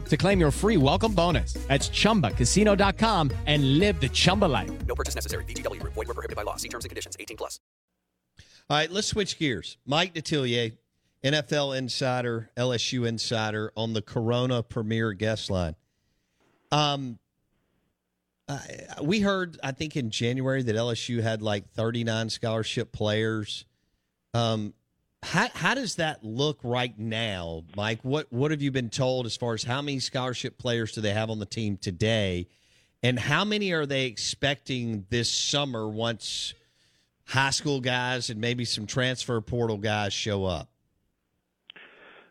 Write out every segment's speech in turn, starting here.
to claim your free welcome bonus. That's ChumbaCasino.com and live the Chumba life. No purchase necessary. VGW. Void were prohibited by law. See terms and conditions. 18 plus. All right, let's switch gears. Mike Detillier, NFL insider, LSU insider on the Corona Premier guest line. Um, uh, we heard, I think in January that LSU had like 39 scholarship players. Um, how, how does that look right now, Mike? What what have you been told as far as how many scholarship players do they have on the team today, and how many are they expecting this summer once high school guys and maybe some transfer portal guys show up?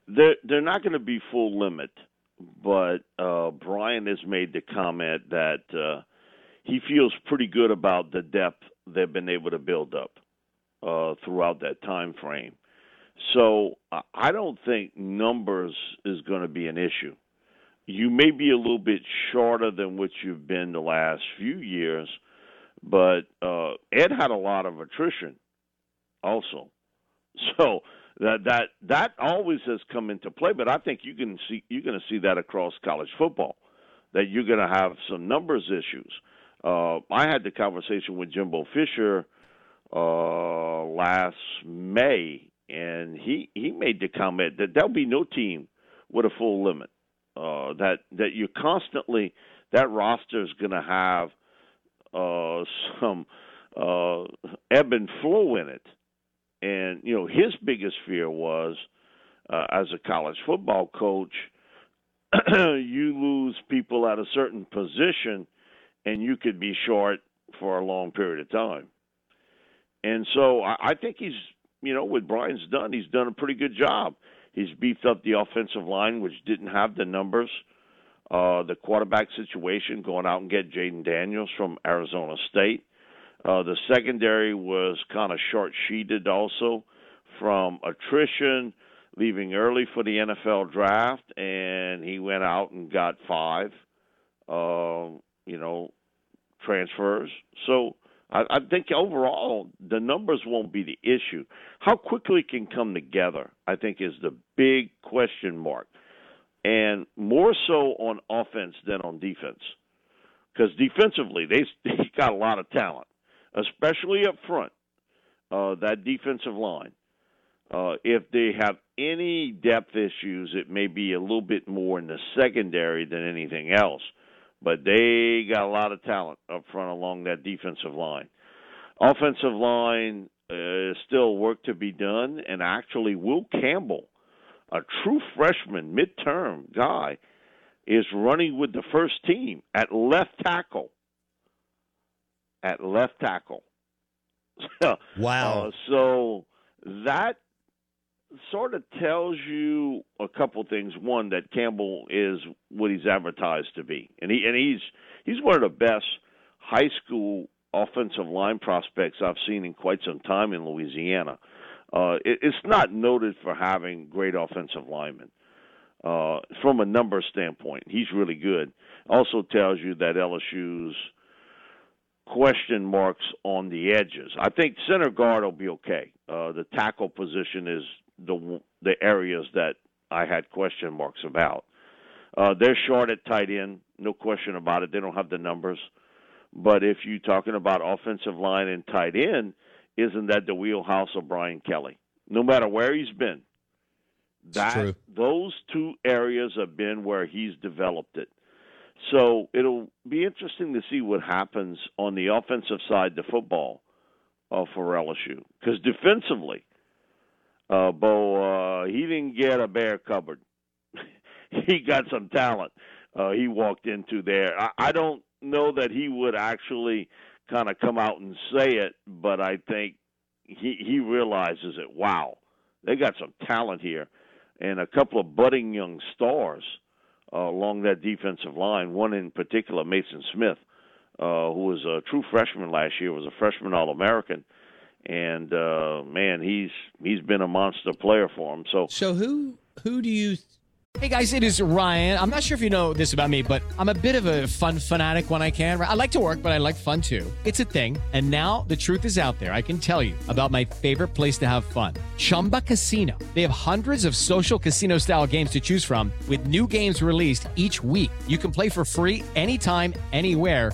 They're they're not going to be full limit, but uh, Brian has made the comment that uh, he feels pretty good about the depth they've been able to build up uh, throughout that time frame. So I don't think numbers is going to be an issue. You may be a little bit shorter than what you've been the last few years, but uh, Ed had a lot of attrition also. So that that that always has come into play, but I think you can see you're going to see that across college football that you're going to have some numbers issues. Uh, I had the conversation with Jimbo Fisher uh, last May and he he made the comment that there'll be no team with a full limit. Uh, that that you're constantly that roster is going to have uh, some uh, ebb and flow in it, and you know his biggest fear was uh, as a college football coach, you lose people at a certain position, and you could be short for a long period of time. And so I, I think he's you know, what Brian's done, he's done a pretty good job. He's beefed up the offensive line, which didn't have the numbers. Uh, the quarterback situation, going out and get Jayden Daniels from Arizona State. Uh, the secondary was kind of short sheeted also from attrition, leaving early for the NFL draft, and he went out and got five, uh, you know, transfers. So I, I think overall the numbers won't be the issue. How quickly it can come together, I think, is the big question mark, and more so on offense than on defense, because defensively they they got a lot of talent, especially up front. Uh, that defensive line. Uh, if they have any depth issues, it may be a little bit more in the secondary than anything else but they got a lot of talent up front along that defensive line. Offensive line uh, still work to be done, and actually, Will Campbell, a true freshman, midterm guy, is running with the first team at left tackle. At left tackle. wow. Uh, so that sort of tells you a couple things. One, that Campbell is what he's advertised to be, and he and he's he's one of the best high school offensive line prospects I've seen in quite some time in Louisiana. Uh, it, it's not noted for having great offensive linemen. Uh, from a number standpoint, he's really good. Also tells you that LSU's question marks on the edges. I think center guard will be okay. Uh, the tackle position is the the areas that I had question marks about. Uh, they're short at tight end, no question about it. They don't have the numbers. But if you're talking about offensive line and tight end, isn't that the wheelhouse of Brian Kelly? No matter where he's been, that those two areas have been where he's developed it. So it'll be interesting to see what happens on the offensive side of football uh, for LSU. Because defensively, uh, Bo, uh, he didn't get a bare cupboard. he got some talent. Uh, he walked into there. I, I don't know that he would actually kind of come out and say it, but I think he he realizes it. Wow, they got some talent here, and a couple of budding young stars uh, along that defensive line. One in particular, Maason Smith, uh, who was a true freshman last year, was a freshman All American, and uh, man, he's he's been a monster player for him. So, so who who do you Hey guys, it is Ryan. I'm not sure if you know this about me, but I'm a bit of a fun fanatic when I can. I like to work, but I like fun too. It's a thing. And now the truth is out there. I can tell you about my favorite place to have fun Chumba Casino. They have hundreds of social casino style games to choose from, with new games released each week. You can play for free anytime, anywhere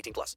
18 plus.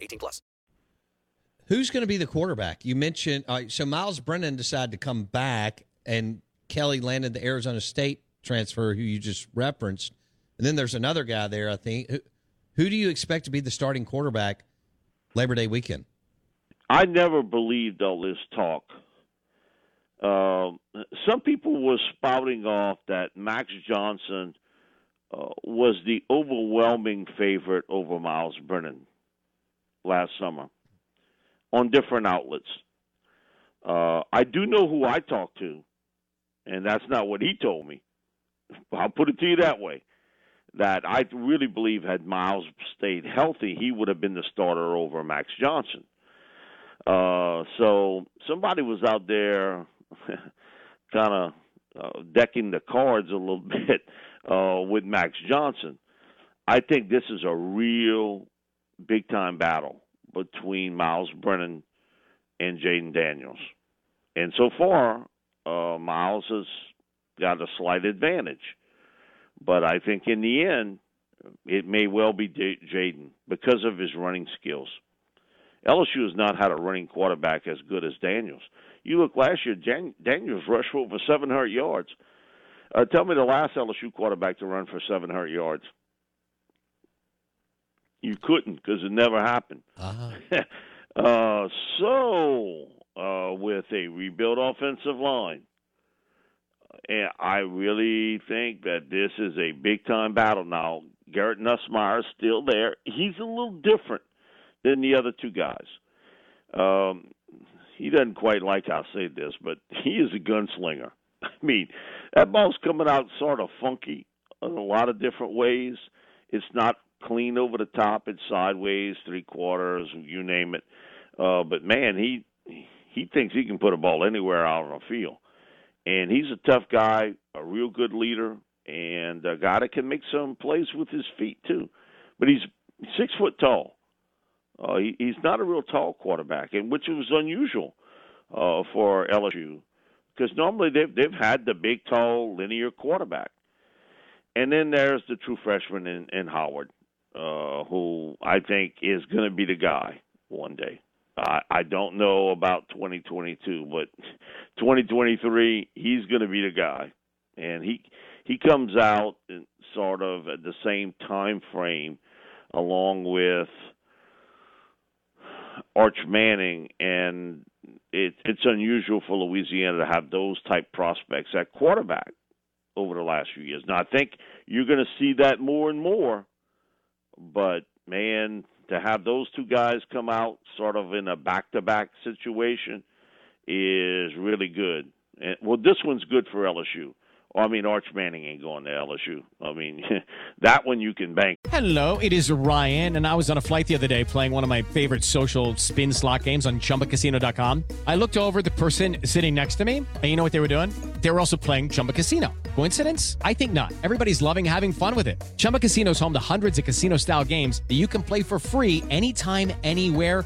18 plus. Who's going to be the quarterback? You mentioned, uh, so Myles Brennan decided to come back and Kelly landed the Arizona State transfer who you just referenced. And then there's another guy there, I think. Who, who do you expect to be the starting quarterback Labor Day weekend? I never believed all this talk. Uh, some people were spouting off that Max Johnson uh, was the overwhelming favorite over Myles Brennan last summer on different outlets. Uh, I do know who I talked to, and that's not what he told me. I'll put it to you that way. That I really believe had Myles stayed healthy, he would have been the starter over Max Johnson. Uh, so somebody was out there kind of uh, decking the cards a little bit uh, with Max Johnson. I think this is a real big time battle between Myles Brennan and Jayden Daniels. And so far, uh, Myles has got a slight advantage. But I think in the end, it may well be Jayden because of his running skills. LSU has not had a running quarterback as good as Daniels. You look last year, Jan- Daniels rushed for over 700 yards. Uh, tell me the last LSU quarterback to run for 700 yards. You couldn't because it never happened. Uh-huh. uh, so, uh, with a rebuilt offensive line, and I really think that this is a big time battle now. Garrett Nussmeier is still there. He's a little different than the other two guys. Um, he doesn't quite like how I say this, but he is a gunslinger. I mean, that ball's coming out sort of funky in a lot of different ways. It's not clean over the top; it's sideways, three quarters, you name it. Uh, but man, he he thinks he can put a ball anywhere out on the field, and he's a tough guy, a real good leader, and a guy that can make some plays with his feet too. But he's six foot tall. Uh, he, he's not a real tall quarterback, and which was unusual uh, for LSU. because normally they've they've had the big, tall, linear quarterback, and then there's the true freshman in, in Howard, uh, who I think is going to be the guy one day. I, I don't know about 2022, but 2023, he's going to be the guy, and he he comes out in sort of at the same time frame, along with Arch Manning, and it, it's unusual for Louisiana to have those type prospects at quarterback over the last few years. Now, I think you're going to see that more and more, but man, to have those two guys come out sort of in a back-to-back situation is really good. And, well, this one's good for LSU. I mean, Arch Manning ain't going to LSU. I mean, that one you can bank. Hello, it is Ryan, and I was on a flight the other day playing one of my favorite social spin slot games on chumbacasino.com. I looked over the person sitting next to me, and you know what they were doing? They were also playing Chumba Casino. Coincidence? I think not. Everybody's loving having fun with it. Chumba Casino is home to hundreds of casino style games that you can play for free anytime, anywhere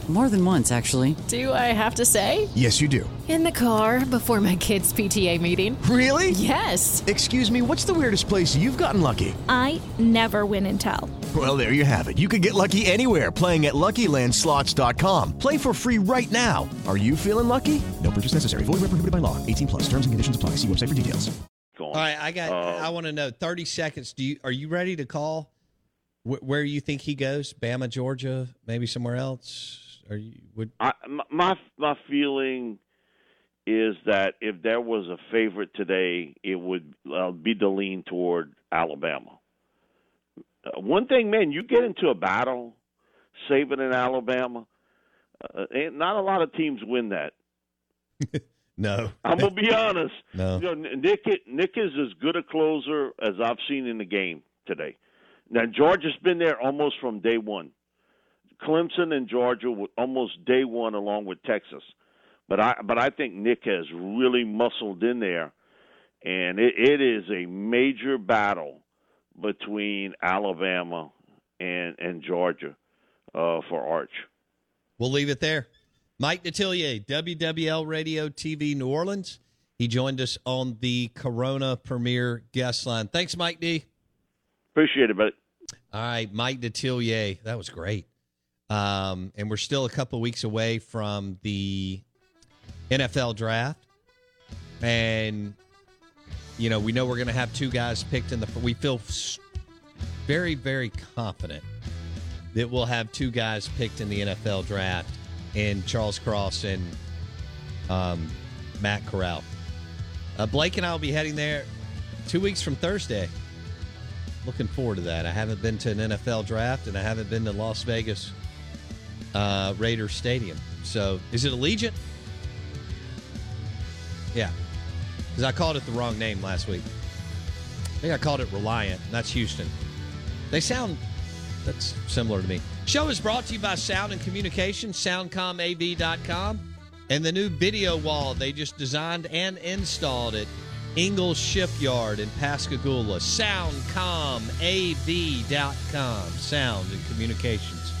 More than once, actually. Do I have to say? Yes, you do. In the car before my kids' PTA meeting. Really? Yes. Excuse me, what's the weirdest place you've gotten lucky? I never win and tell. Well, there you have it. You can get lucky anywhere playing at LuckyLandSlots.com. Play for free right now. Are you feeling lucky? No purchase necessary. Void where prohibited by law. 18 plus. Terms and conditions apply. See website for details. All right, I got. Uh, I want to know. Thirty seconds. Do you are you ready to call wh- where you think he goes? Bama, Georgia, maybe somewhere else. Are you would? I, my my feeling is that if there was a favorite today, it would uh, be the lean toward Alabama. Uh, one thing, man, you get into a battle, Saban and Alabama, uh, and not a lot of teams win that. No, I'm gonna be honest. No. you know, Nick Nick is as good a closer as I've seen in the game today. Now Georgia's been there almost from day one. Clemson and Georgia were almost day one, along with Texas. But I but I think Nick has really muscled in there, and it, it is a major battle between Alabama and and Georgia uh, for Arch. We'll leave it there. Mike Detillier, WWL Radio TV New Orleans. He joined us on the Corona Premier guest line. Thanks, Mike D. Appreciate it, buddy. All right, Mike Detillier. That was great. Um, and we're still a couple weeks away from the NFL draft. And, you know, we know we're going to have two guys picked in the. We feel very, very confident that we'll have two guys picked in the NFL draft in Charles Cross and um, Matt Corral. Uh, Blake and I will be heading there two weeks from Thursday. Looking forward to that. I haven't been to an NFL draft and I haven't been to Las Vegas uh, Raiders Stadium. So, is it Allegiant? Yeah, because I called it the wrong name last week. I think I called it Reliant. And that's Houston. They sound that's similar to me. Show is brought to you by Sound and Communication, soundcomav.com, and the new video wall they just designed and installed at Ingalls Shipyard in Pascagoula. Soundcomav.com. Sound and Communications.